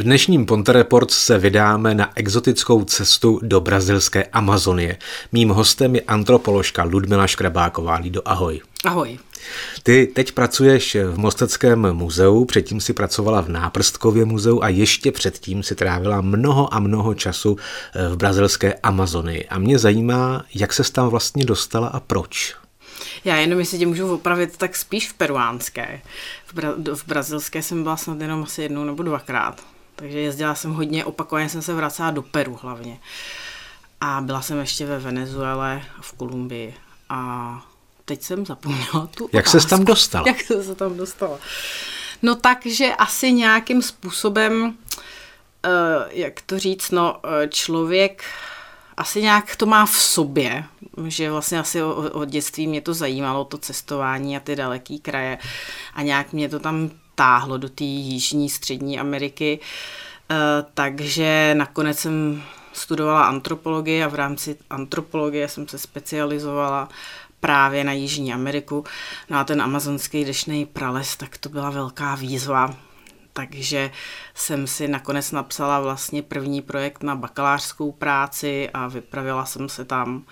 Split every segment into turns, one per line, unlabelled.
V dnešním Ponte Report se vydáme na exotickou cestu do brazilské Amazonie. Mým hostem je antropoložka Ludmila Škrabáková. Lido, ahoj.
Ahoj.
Ty teď pracuješ v Mosteckém muzeu, předtím si pracovala v Náprstkově muzeu a ještě předtím si trávila mnoho a mnoho času v brazilské Amazonii. A mě zajímá, jak se tam vlastně dostala a proč.
Já jenom, jestli tě můžu opravit, tak spíš v peruánské. V, bra- v brazilské jsem byla snad jenom asi jednou nebo dvakrát. Takže jezdila jsem hodně, opakovaně jsem se vracela do Peru hlavně. A byla jsem ještě ve Venezuele v Kolumbii. A teď jsem zapomněla tu
Jak se tam dostala?
Jak jsem se tam dostala? No takže asi nějakým způsobem, uh, jak to říct, no člověk asi nějak to má v sobě, že vlastně asi od dětství mě to zajímalo, to cestování a ty daleký kraje a nějak mě to tam táhlo do té jižní střední Ameriky, eh, takže nakonec jsem studovala antropologii a v rámci antropologie jsem se specializovala právě na Jižní Ameriku. No a ten amazonský dešný prales, tak to byla velká výzva, takže jsem si nakonec napsala vlastně první projekt na bakalářskou práci a vypravila jsem se tam.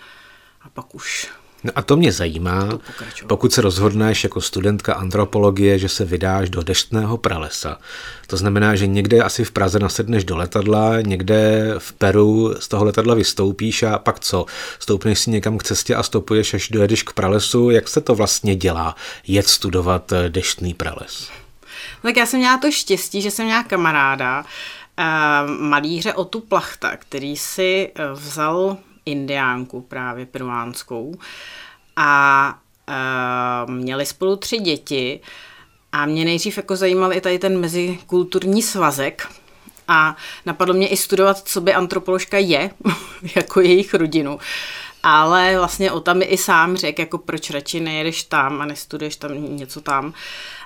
A pak už
No a to mě zajímá, pokud se rozhodneš jako studentka antropologie, že se vydáš do deštného pralesa. To znamená, že někde asi v Praze nasedneš do letadla, někde v Peru z toho letadla vystoupíš a pak co? Stoupneš si někam k cestě a stopuješ, až dojedeš k pralesu. Jak se to vlastně dělá, jet studovat deštný prales?
Tak já jsem měla to štěstí, že jsem měla kamaráda, uh, malíře Otu Plachta, který si uh, vzal indiánku právě peruánskou a uh, měli spolu tři děti a mě nejdřív jako zajímal i tady ten mezikulturní svazek a napadlo mě i studovat, co by antropoložka je, jako jejich rodinu. Ale vlastně o tam i sám řekl, jako proč radši nejedeš tam a nestuduješ tam něco tam.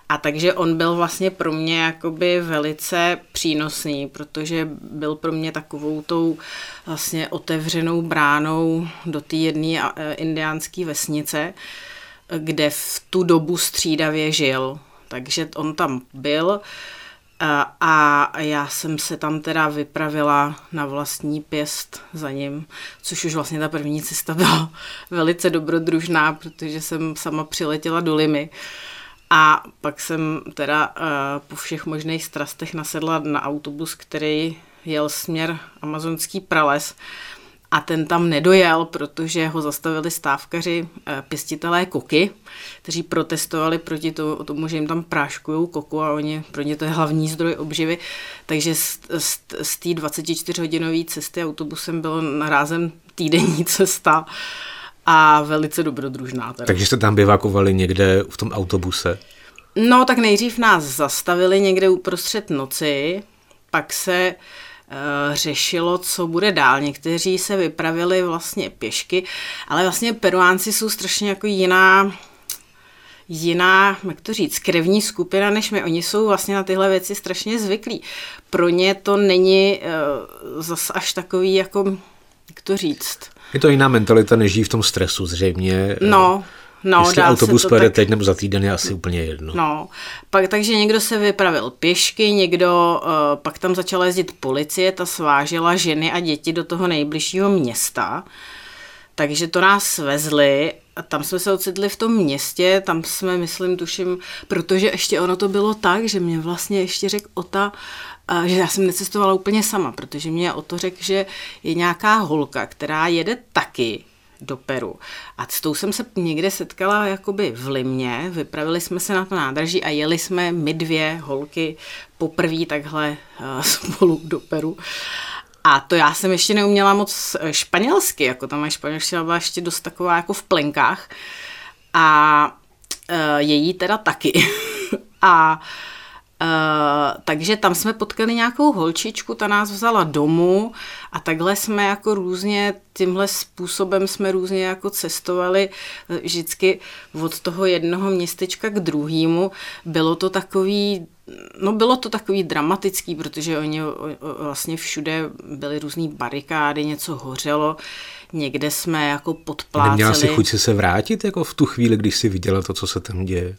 A takže on byl vlastně pro mě jakoby velice přínosný, protože byl pro mě takovou tou vlastně otevřenou bránou do té jedné e, indiánské vesnice, kde v tu dobu střídavě žil. Takže on tam byl a já jsem se tam teda vypravila na vlastní pěst za ním, což už vlastně ta první cesta byla velice dobrodružná, protože jsem sama přiletěla do Limy. A pak jsem teda uh, po všech možných strastech nasedla na autobus, který jel směr amazonský prales a ten tam nedojel, protože ho zastavili stávkaři uh, pěstitelé koky, kteří protestovali proti to, tomu, že jim tam práškují koku a oni, pro ně to je hlavní zdroj obživy. Takže z, z, z té 24-hodinové cesty autobusem bylo narázem týdenní cesta. A velice dobrodružná. Teda.
Takže jste tam bivakovali někde v tom autobuse?
No, tak nejdřív nás zastavili někde uprostřed noci, pak se uh, řešilo, co bude dál. Někteří se vypravili vlastně pěšky, ale vlastně peruánci jsou strašně jako jiná jiná, jak to říct, krevní skupina než my. Oni jsou vlastně na tyhle věci strašně zvyklí. Pro ně to není uh, zas až takový, jako, jak to říct,
je to jiná mentalita, než v tom stresu zřejmě.
No, No,
Jestli dá autobus pojede tak... teď nebo za týden je asi úplně jedno.
No, pak, takže někdo se vypravil pěšky, někdo, uh, pak tam začala jezdit policie, ta svážela ženy a děti do toho nejbližšího města. Takže to nás vezli a tam jsme se ocitli v tom městě, tam jsme, myslím, tuším, protože ještě ono to bylo tak, že mě vlastně ještě řekl Ota, že já jsem necestovala úplně sama, protože mě o to řekl, že je nějaká holka, která jede taky do Peru. A s tou jsem se někde setkala jakoby v Limě, vypravili jsme se na to nádraží a jeli jsme my dvě holky poprvé takhle uh, spolu do Peru. A to já jsem ještě neuměla moc španělsky, jako tam španělština byla ještě dost taková jako v plenkách. A uh, její teda taky. a Uh, takže tam jsme potkali nějakou holčičku, ta nás vzala domů a takhle jsme jako různě, tímhle způsobem jsme různě jako cestovali eh, vždycky od toho jednoho městečka k druhému. Bylo to takový, no bylo to takový dramatický, protože oni vlastně všude byly různé barikády, něco hořelo, někde jsme jako podpláceli.
Neměla si chuť se vrátit jako v tu chvíli, když si viděla to, co se tam děje?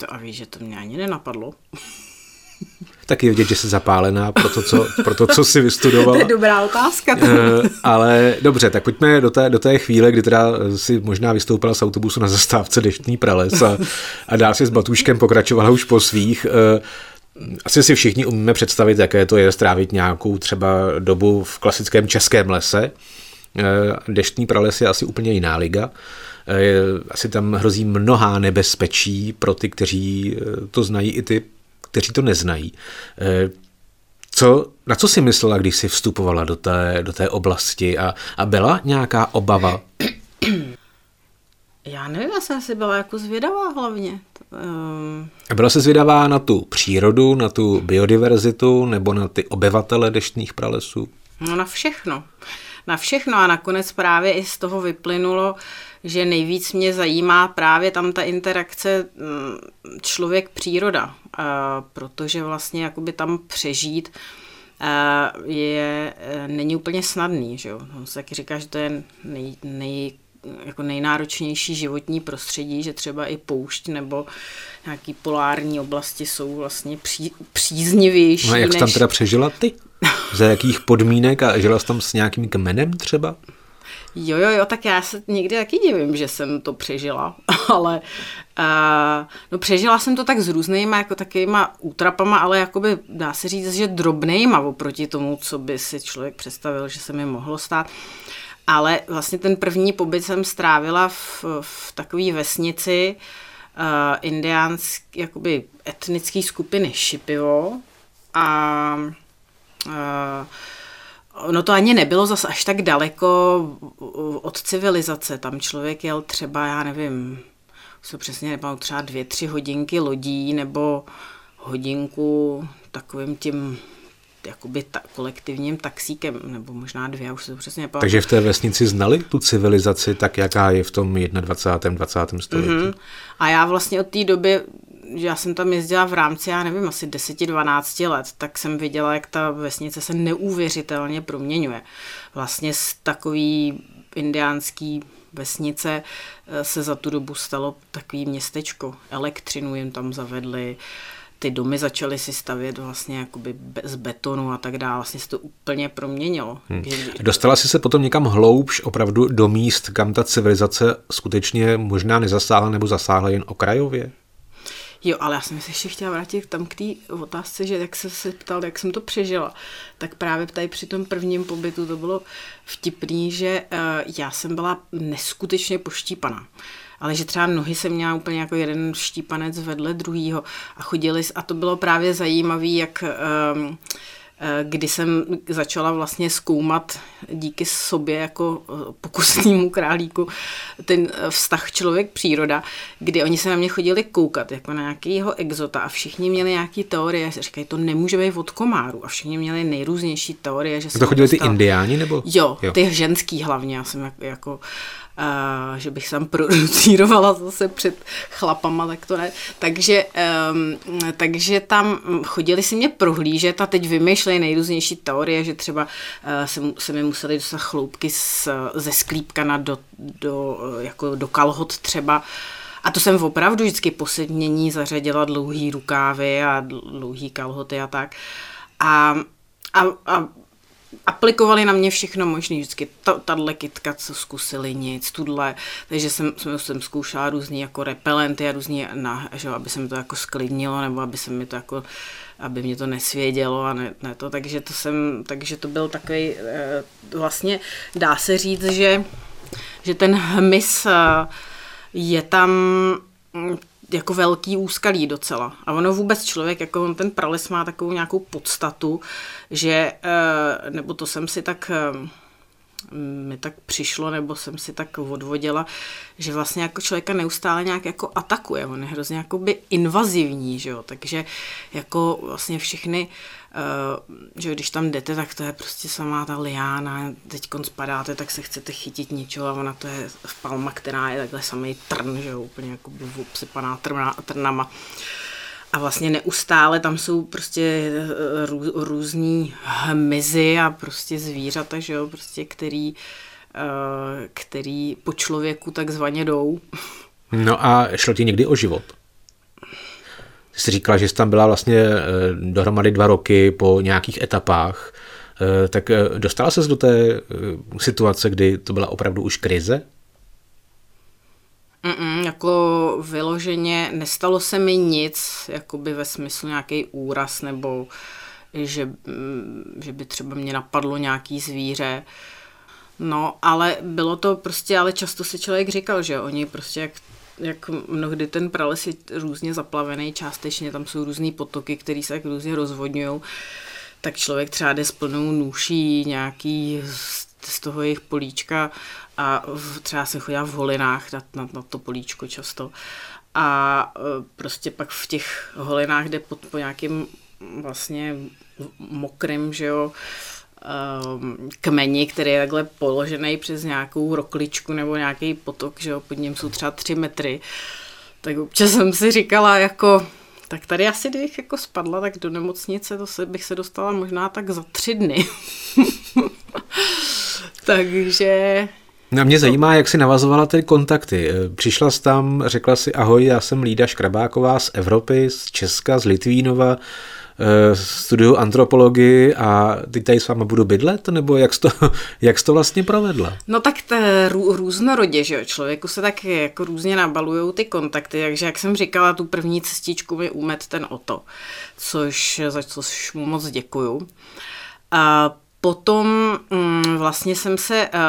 To a víš, že to mě ani nenapadlo.
taky vidět, že jsi zapálená pro to, co, pro to, co jsi vystudovala.
to je dobrá otázka.
Uh, ale dobře, tak pojďme do té, do té chvíle, kdy teda si možná vystoupila z autobusu na zastávce Deštný prales a, a dál si s Batuškem pokračovala už po svých. Uh, asi si všichni umíme představit, jaké to je strávit nějakou třeba dobu v klasickém českém lese. Eh, deštný prales je asi úplně jiná liga. Eh, asi tam hrozí mnohá nebezpečí pro ty, kteří eh, to znají, i ty, kteří to neznají. Co, na co jsi myslela, když jsi vstupovala do té, do té oblasti a, a byla nějaká obava?
Já nevím, já jsem asi byla jako zvědavá hlavně. Um...
Byla se zvědavá na tu přírodu, na tu biodiverzitu nebo na ty obyvatele deštných pralesů?
No na všechno. Na všechno a nakonec právě i z toho vyplynulo, že nejvíc mě zajímá právě tam ta interakce mm, člověk-příroda, protože vlastně jakoby tam přežít je, e, není úplně snadný, že jo. On se taky říká, že to je nej, nej jako nejnáročnější životní prostředí, že třeba i poušť nebo nějaký polární oblasti jsou vlastně pří, příznivější.
No a jak
než...
jsi tam teda přežila ty? Za jakých podmínek a žila jsi tam s nějakým kmenem třeba?
Jo, jo, jo, tak já se někdy taky divím, že jsem to přežila, ale uh, no přežila jsem to tak s různýma jako takovýma útrapama, ale jakoby dá se říct, že drobnejma oproti tomu, co by si člověk představil, že se mi mohlo stát. Ale vlastně ten první pobyt jsem strávila v, v takové vesnici uh, indiánsk, jakoby etnické skupiny Šipivo a uh, no to ani nebylo zas až tak daleko od civilizace. Tam člověk jel třeba, já nevím, se přesně nepamatuji, třeba dvě, tři hodinky lodí nebo hodinku takovým tím jakoby ta, kolektivním taxíkem, nebo možná dvě, já už se to přesně nepamatuji.
Takže v té vesnici znali tu civilizaci tak, jaká je v tom 21. 20. století? Mm-hmm.
A já vlastně od té doby, já jsem tam jezdila v rámci, já nevím, asi 10-12 let, tak jsem viděla, jak ta vesnice se neuvěřitelně proměňuje. Vlastně z takový indiánský vesnice eh, se za tu dobu stalo takový městečko. Elektřinu jim tam zavedli, ty domy začaly si stavět vlastně jakoby z betonu a tak dále. Vlastně se to úplně proměnilo. Hmm.
Dostala jsi se potom někam hloubš opravdu do míst, kam ta civilizace skutečně možná nezasáhla nebo zasáhla jen okrajově?
Jo, ale já jsem se ještě chtěla vrátit tam k té otázce, že jak se se ptal, jak jsem to přežila, tak právě tady při tom prvním pobytu to bylo vtipný, že uh, já jsem byla neskutečně poštípaná. Ale že třeba nohy jsem měla úplně jako jeden štípanec vedle druhýho a chodili, a to bylo právě zajímavé, jak um, kdy jsem začala vlastně zkoumat díky sobě jako eh, pokusnému králíku ten eh, vztah člověk-příroda, kdy oni se na mě chodili koukat jako na nějakého exota a všichni měli nějaký teorie, říkají, to nemůže být od komáru a všichni měli nejrůznější teorie. Že
to chodili dostal... ty indiáni nebo?
Jo, jo, ty ženský hlavně, já jsem jako, jako a že bych sam producírovala zase před chlapama, tak to ne. Takže, um, takže tam chodili si mě prohlížet a teď vymýšlejí nejrůznější teorie, že třeba uh, se, se mi museli dostat chloupky z, ze sklípkana do, do, jako do kalhot třeba. A to jsem opravdu vždycky posednění zařadila dlouhý rukávy a dlouhý kalhoty a tak. A, a, a aplikovali na mě všechno možné, vždycky tahle kitka, co zkusili nic, tudle, takže jsem, jsem, jsem zkoušela různý jako repelenty a různý, na, že, aby se mi to jako sklidnilo, nebo aby se mi to jako, aby mě to nesvědělo a ne, ne to, takže to jsem, takže to byl takový, eh, vlastně dá se říct, že, že ten hmyz eh, je tam jako velký úskalí docela. A ono vůbec člověk, jako on ten prales má takovou nějakou podstatu, že, eh, nebo to jsem si tak eh, mi tak přišlo, nebo jsem si tak odvodila, že vlastně jako člověka neustále nějak jako atakuje, on je hrozně jakoby invazivní, že jo, takže jako vlastně všechny uh, Uh, že když tam jdete, tak to je prostě samá ta liána, teď spadáte, tak se chcete chytit něčeho a ona to je v palma, která je takhle samý trn, že jo, úplně jako obsypaná trna, trnama. A vlastně neustále tam jsou prostě eh, rů, různý hmyzy a prostě zvířata, že jo, prostě který, uh, který po člověku takzvaně jdou.
No a šlo ti někdy o život? Ty jsi říkala, že jsi tam byla vlastně dohromady dva roky po nějakých etapách. Tak dostala ses do té situace, kdy to byla opravdu už krize?
Mm-mm, jako vyloženě nestalo se mi nic, jakoby ve smyslu nějaký úraz nebo že, mm, že by třeba mě napadlo nějaký zvíře. No, ale bylo to prostě, ale často si člověk říkal, že oni prostě jak jak mnohdy ten prales je různě zaplavený, částečně tam jsou různé potoky, které se tak různě rozvodňují, tak člověk třeba jde s plnou nůší nějaký z toho jejich políčka a třeba se chodila v holinách na, na, na to políčko často. A e, prostě pak v těch holinách jde pod, po nějakým vlastně mokrým, že jo, um, kmeni, který je takhle položený přes nějakou rokličku nebo nějaký potok, že jo, pod ním jsou třeba tři metry. Tak občas jsem si říkala jako, tak tady asi kdybych jako spadla tak do nemocnice, to se, bych se dostala možná tak za tři dny. Takže
No mě zajímá, jak si navazovala ty kontakty. Eh, přišla jsi tam, řekla si ahoj, já jsem Lída Škrabáková z Evropy, z Česka, z Litvínova, eh, studuju antropologii a teď tady s váma budu bydlet, nebo jak jsi to, jak jsi to vlastně provedla?
No tak to rů, různorodě, že jo, člověku se tak jako různě nabalují ty kontakty, takže jak jsem říkala, tu první cestičku mi umet ten Oto, což, za což mu moc děkuju. A potom mm, vlastně jsem se uh,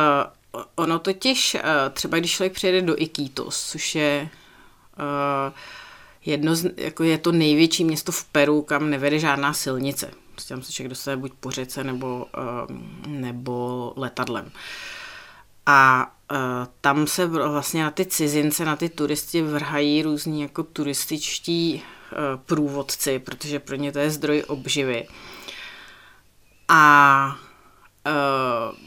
Ono totiž, eh, třeba když člověk přijede do Iquitos, což je uh, jedno z, jako je to největší město v Peru, kam nevede žádná silnice. Prostě tam se člověk dostane buď po řece nebo, nebo letadlem. A tam se vlastně na ty cizince, na ty turisty vrhají různí jako turističtí průvodci, protože pro ně to je zdroj obživy. A uh,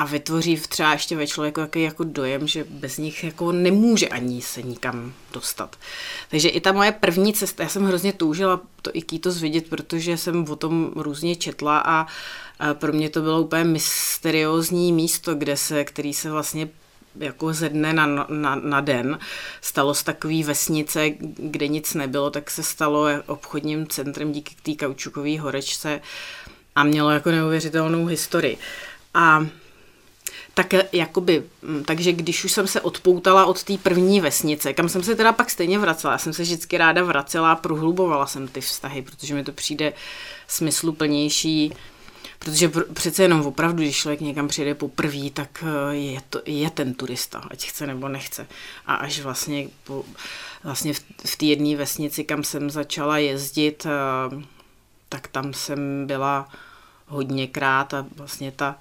a vytvoří třeba ještě ve člověku jaký jako dojem, že bez nich jako nemůže ani se nikam dostat. Takže i ta moje první cesta, já jsem hrozně toužila to i kýtos vidět, protože jsem o tom různě četla a, a pro mě to bylo úplně mysteriózní místo, kde se, který se vlastně jako ze dne na, na, na den stalo z takové vesnice, kde nic nebylo, tak se stalo obchodním centrem díky té kaučukové horečce a mělo jako neuvěřitelnou historii. A tak eh, jakoby, mm, takže když už jsem se odpoutala od té první vesnice, kam jsem se teda pak stejně vracela, já jsem se vždycky ráda vracela a prohlubovala jsem ty vztahy, protože mi to přijde smysluplnější, protože přece jenom opravdu, když člověk někam přijde poprvé, tak eh, je, to, je ten turista, ať chce nebo nechce. A až vlastně, po, vlastně v, v té jedné vesnici, kam jsem začala jezdit, eh, tak tam jsem byla hodněkrát a vlastně ta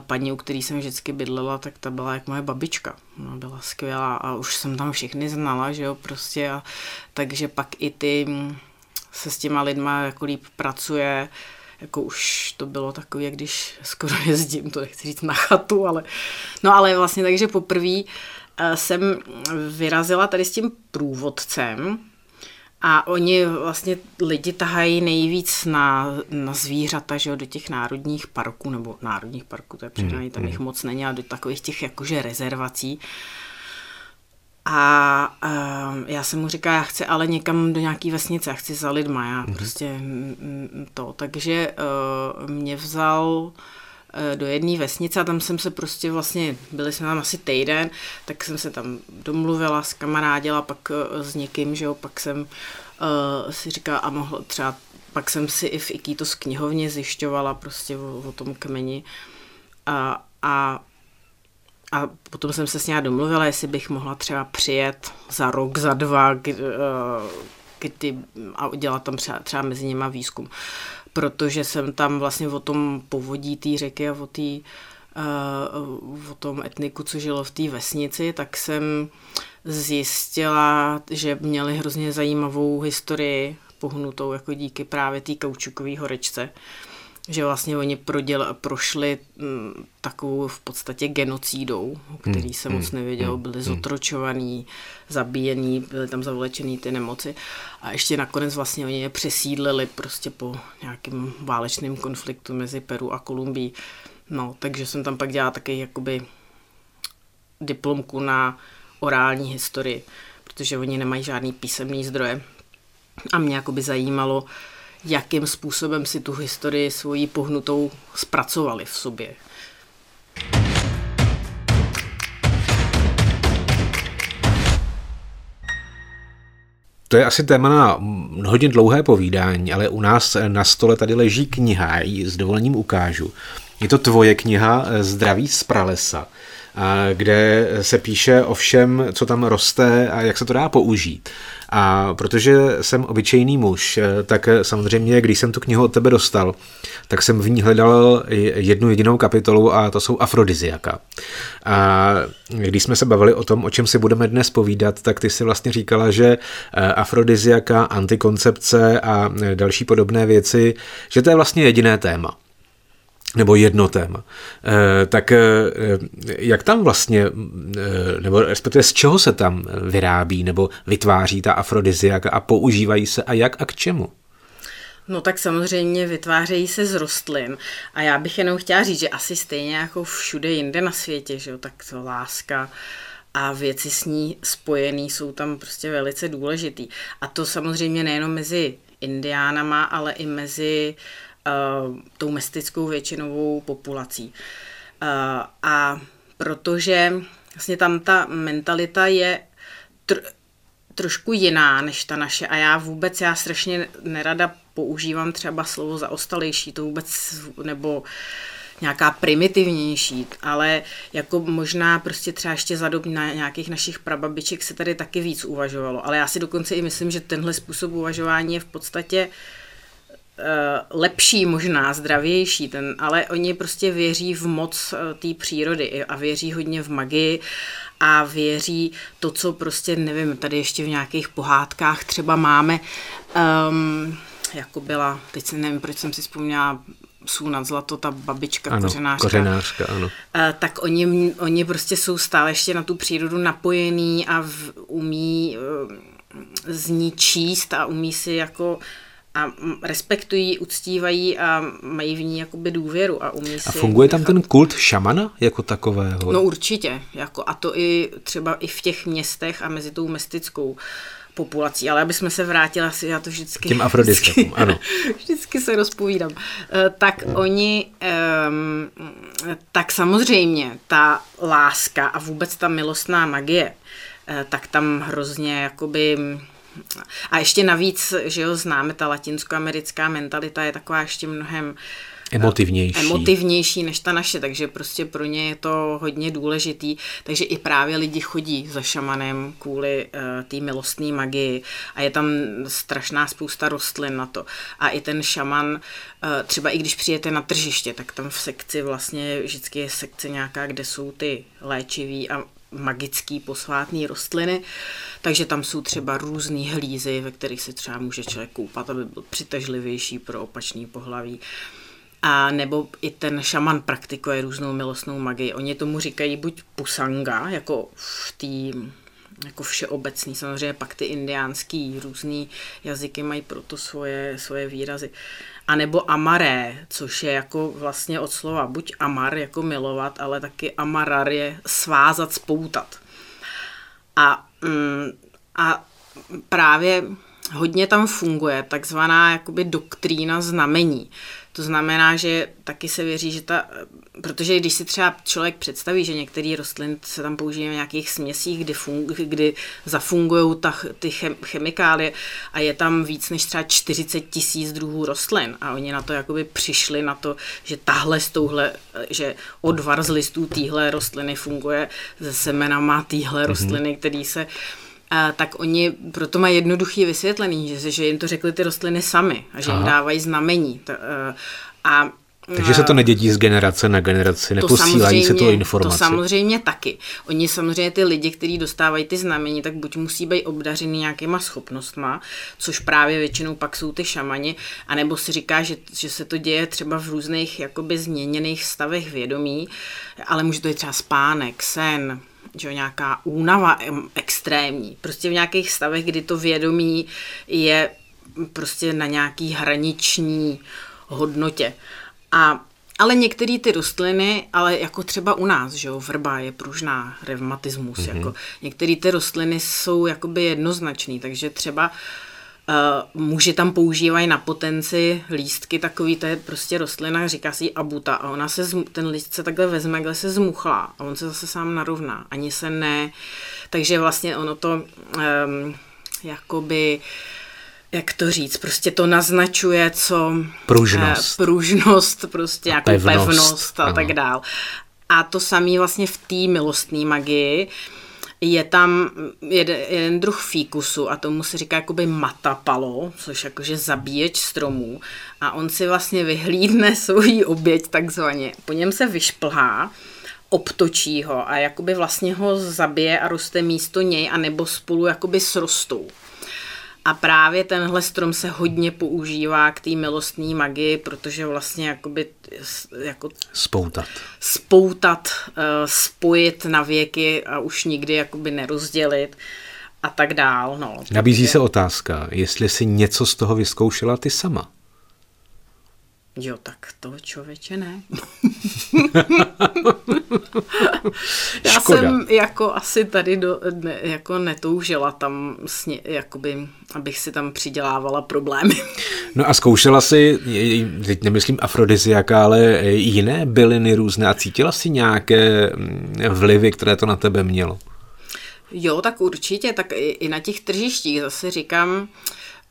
paní, u který jsem vždycky bydlela, tak ta byla jak moje babička. Ona byla skvělá a už jsem tam všechny znala, že jo, prostě. A, takže pak i ty mm, se s těma lidma jako líp pracuje, jako už to bylo takové, když skoro jezdím, to nechci říct na chatu, ale no ale vlastně takže poprvé eh, jsem vyrazila tady s tím průvodcem, a oni vlastně lidi tahají nejvíc na, na zvířata, že jo, do těch národních parků, nebo národních parků, to je přiznání, tam jich hmm. moc není, ale do takových těch jakože rezervací. A uh, já jsem mu říkala, já chci ale někam do nějaký vesnice, já chci za lidma, já mm. prostě to. Takže uh, mě vzal do jedné vesnice a tam jsem se prostě vlastně, byli jsme tam asi týden, tak jsem se tam domluvila, s kamarádila pak eh, s někým, že jo, pak jsem uh, si říkala a mohla třeba, pak jsem si i v Ikito z knihovně zjišťovala prostě o, o tom kmeni. A, a a potom jsem se s ní domluvila, jestli bych mohla třeba přijet za rok, za dva, kdy, kdy, a udělat tam třeba, třeba mezi nimi výzkum protože jsem tam vlastně o tom povodí té řeky a o, tý, uh, o tom etniku, co žilo v té vesnici, tak jsem zjistila, že měli hrozně zajímavou historii pohnutou jako díky právě té kaučukové horečce. Uh, že vlastně oni proděl, prošli m, mm, takovou v podstatě genocídou, který hmm, se moc hmm, nevěděl, hmm, byli hmm. zotročovaní, zabíjení, byly tam zavlečený ty nemoci a ještě nakonec vlastně oni je přesídlili prostě po nějakém válečném konfliktu mezi Peru a Kolumbií. No, takže jsem tam pak dělala taky jakoby diplomku na orální historii, protože oni nemají žádný písemný zdroje, A mě jakoby zajímalo, jakým způsobem si tu historii svoji pohnutou zpracovali v sobě.
To je asi téma na hodně dlouhé povídání, ale u nás na stole tady leží kniha, ji s dovolením ukážu. Je to tvoje kniha Zdraví z pralesa kde se píše o všem, co tam roste a jak se to dá použít. A protože jsem obyčejný muž, tak samozřejmě, když jsem tu knihu od tebe dostal, tak jsem v ní hledal jednu jedinou kapitolu a to jsou afrodiziaka. A když jsme se bavili o tom, o čem si budeme dnes povídat, tak ty si vlastně říkala, že afrodiziaka, antikoncepce a další podobné věci, že to je vlastně jediné téma nebo jedno téma. E, tak e, jak tam vlastně, e, nebo respektive z čeho se tam vyrábí nebo vytváří ta afrodiziaka a používají se a jak a k čemu?
No tak samozřejmě vytvářejí se z rostlin a já bych jenom chtěla říct, že asi stejně jako všude jinde na světě, že jo, tak to láska a věci s ní spojený jsou tam prostě velice důležitý. A to samozřejmě nejenom mezi indiánama, ale i mezi uh, uh, tou mestickou většinovou populací. Uh, a protože vlastně tam ta mentalita je tr- trošku jiná než ta naše a já vůbec, já strašně nerada používám třeba slovo zaostalejší, to vůbec, nebo nějaká primitivnější, ale jako možná prostě třeba ještě za dob na nějakých našich prababiček se tady taky víc uvažovalo, ale já si dokonce i myslím, že tenhle způsob uvažování je v podstatě uh, Eh, lepší možná, zdravější, ten, ale oni prostě věří v moc eh, té přírody a věří hodně v magii a věří to, co prostě, nevím, tady ještě v nějakých pohádkách třeba máme, um, jako byla, teď se nevím, proč jsem si vzpomněla, jsou nad zlato, ta babička
ano,
kořenářka.
kořenářka ano.
Uh, tak oni, oni prostě jsou stále ještě na tu přírodu napojení a v, umí z ní číst a umí si jako uh, a respektují, uctívají a mají v ní jakoby důvěru a umí
si... A funguje tam ten kult šamana jako takového?
No určitě, jako a to i třeba i v těch městech a mezi tou mestickou populací, ale aby jsme se vrátili, asi já to vždycky...
Těm afrodiskům, ano.
vždycky se rozpovídám. Eh, tak oni, um, tak samozřejmě ta láska a vůbec ta milostná magie, eh, tak tam hrozně jakoby a ještě navíc, že jo, známe, ta latinskoamerická mentalita je taková ještě mnohem
eh, emotivnější.
emotivnější než ta naše, takže prostě pro ně je to hodně důležitý, takže i právě lidi chodí za šamanem kvůli uh, té milostné magii a je tam strašná spousta rostlin na to. A i ten šaman, uh, třeba i když přijete na tržiště, tak tam v sekci vlastně vždycky je sekce nějaká, kde jsou ty léčivý a magický posvátný rostliny, takže tam jsou třeba různé hlízy, ve kterých se třeba může člověk koupat, aby byl přitažlivější pro opačný pohlaví. A nebo i ten šaman praktikuje různou milostnou magii. Oni tomu říkají buď pusanga, jako v té jako všeobecný, samozřejmě pak ty indiánský různý jazyky mají proto svoje, svoje výrazy. A nebo amaré, což je jako vlastně od slova buď amar, jako milovat, ale taky amarar je svázat, spoutat. A, mm, a právě hodně tam funguje takzvaná jakoby doktrína znamení. To znamená, že taky se věří, že ta, protože když si třeba člověk představí, že některé rostliny se tam použijí v nějakých směsích, kdy, fung, kdy zafungují ta, ty chem, chemikálie a je tam víc než třeba 40 tisíc druhů rostlin a oni na to jakoby přišli na to, že tahle s touhle, že odvar z listů téhle rostliny funguje se semenama téhle mm-hmm. rostliny, který se a, tak oni proto mají jednoduchý vysvětlený, že, že jim to řekly ty rostliny sami a že Aha. jim dávají znamení. To, e, a
takže se to nedědí z generace na generaci, neposílají se to informace.
To samozřejmě taky. Oni samozřejmě ty lidi, kteří dostávají ty znamení, tak buď musí být obdařený nějakýma schopnostma, což právě většinou pak jsou ty šamani, anebo si říká, že, že se to děje třeba v různých jakoby změněných stavech vědomí, ale může to být třeba spánek, sen, že nějaká únava extrémní. Prostě v nějakých stavech, kdy to vědomí je prostě na nějaký hraniční hodnotě. A ale některé ty rostliny, ale jako třeba u nás, že jo, vrba je pružná, revmatismus, mm-hmm. jako některé ty rostliny jsou jakoby jednoznačný, takže třeba Uh, muži tam používají na potenci lístky, takový to je prostě rostlina, říká si abuta a ona se, ten list se takhle vezme, takhle se zmuchlá a on se zase sám narovná, ani se ne, takže vlastně ono to um, jakoby jak to říct, prostě to naznačuje, co...
Pružnost.
Uh, pružnost, prostě a nějakou pevnost, pevnost a ano. tak dál. A to samé vlastně v té milostné magii, je tam jeden, jeden druh fíkusu a tomu se říká jakoby matapalo, což jakože zabíječ stromů a on si vlastně vyhlídne svoji oběť takzvaně. Po něm se vyšplhá, obtočí ho a jakoby vlastně ho zabije a roste místo něj a nebo spolu jakoby srostou. A právě tenhle strom se hodně používá k té milostní magii, protože vlastně jakoby jako
spoutat.
Spoutat, eh, spojit na věky a už nikdy jakoby nerozdělit a tak dál. No,
Nabízí se otázka, jestli si něco z toho vyzkoušela ty sama.
Jo, tak to člověče ne. Já Škoda. jsem jako asi tady do, ne, jako netoužila tam, sně, jakoby, abych si tam přidělávala problémy.
No a zkoušela si, teď nemyslím afrodiziaka, ale jiné byliny různé a cítila si nějaké mm, vlivy, které to na tebe mělo?
Jo, tak určitě, tak i, i na těch tržištích zase říkám,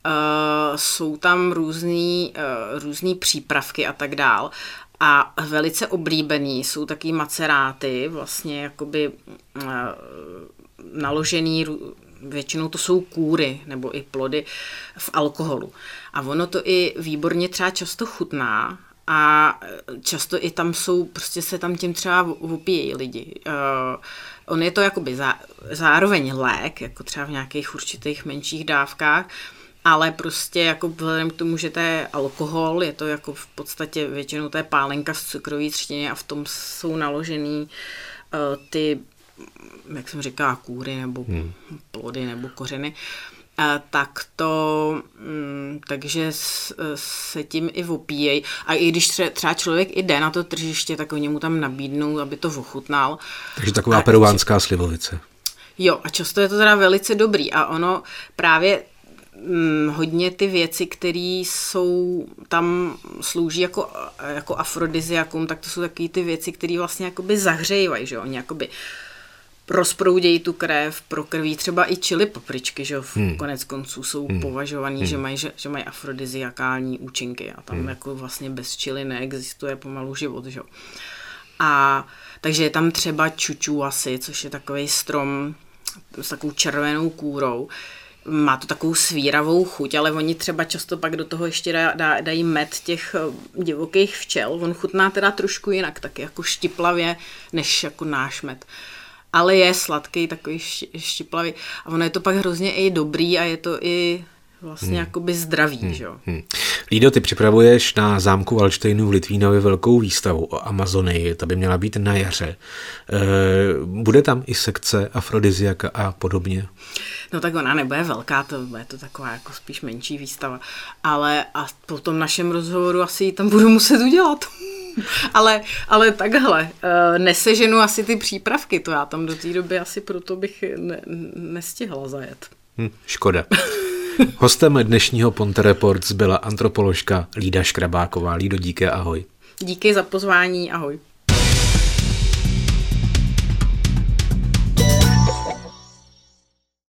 Uh, jsou tam různý, uh, různý přípravky a tak dál. A velice oblíbený jsou taky maceráty, vlastně jakoby uh, naložený, většinou to jsou kůry nebo i plody v alkoholu. A ono to i výborně třeba často chutná a často i tam jsou, prostě se tam tím třeba opíjejí lidi. Uh, on je to jakoby zá, zároveň lék, jako třeba v nějakých určitých menších dávkách, ale prostě jako vzhledem k tomu, že to je alkohol, je to jako v podstatě většinou to je pálenka z cukrový třtiny a v tom jsou naložený uh, ty, jak jsem říkala, kůry nebo hmm. plody nebo kořeny, uh, tak to, um, takže se tím i opíjejí. A i když třeba člověk jde na to tržiště, tak oni mu tam nabídnou, aby to ochutnal.
Takže taková a, peruánská slivovice.
Jo, a často je to teda velice dobrý a ono právě hodně ty věci, které jsou tam slouží jako, jako afrodiziakum, tak to jsou takové ty věci, které vlastně jakoby zahřejvají, že oni jakoby rozproudějí tu krev, prokrví třeba i čili papričky, že hmm. konec konců jsou hmm. považovaný, hmm. že mají, že, že mají afrodiziakální účinky a tam hmm. jako vlastně bez čili neexistuje pomalu život, že A takže je tam třeba čuču asi, což je takový strom s takovou červenou kůrou, má to takovou svíravou chuť, ale oni třeba často pak do toho ještě dá, dá, dají med těch eh, divokých včel. On chutná teda trošku jinak, tak jako štiplavě, než jako náš med. Ale je sladký, takový štiplavý. A ono je to pak hrozně i dobrý a je to i vlastně hmm. jakoby zdravý, hmm. že jo. Hmm.
Lído, ty připravuješ na zámku Valštejnu v Litvínově velkou výstavu o Amazonii, ta by měla být na jaře. E, bude tam i sekce afrodiziaka a podobně?
No tak ona nebude velká, to bude to taková jako spíš menší výstava, ale a po tom našem rozhovoru asi ji tam budu muset udělat. ale, ale takhle, e, neseženu asi ty přípravky, to já tam do té doby asi proto bych ne, nestihla zajet.
Hm, škoda. Hostem dnešního Ponte Reports byla antropoložka Lída Škrabáková. Lído, díky, ahoj.
Díky za pozvání, ahoj.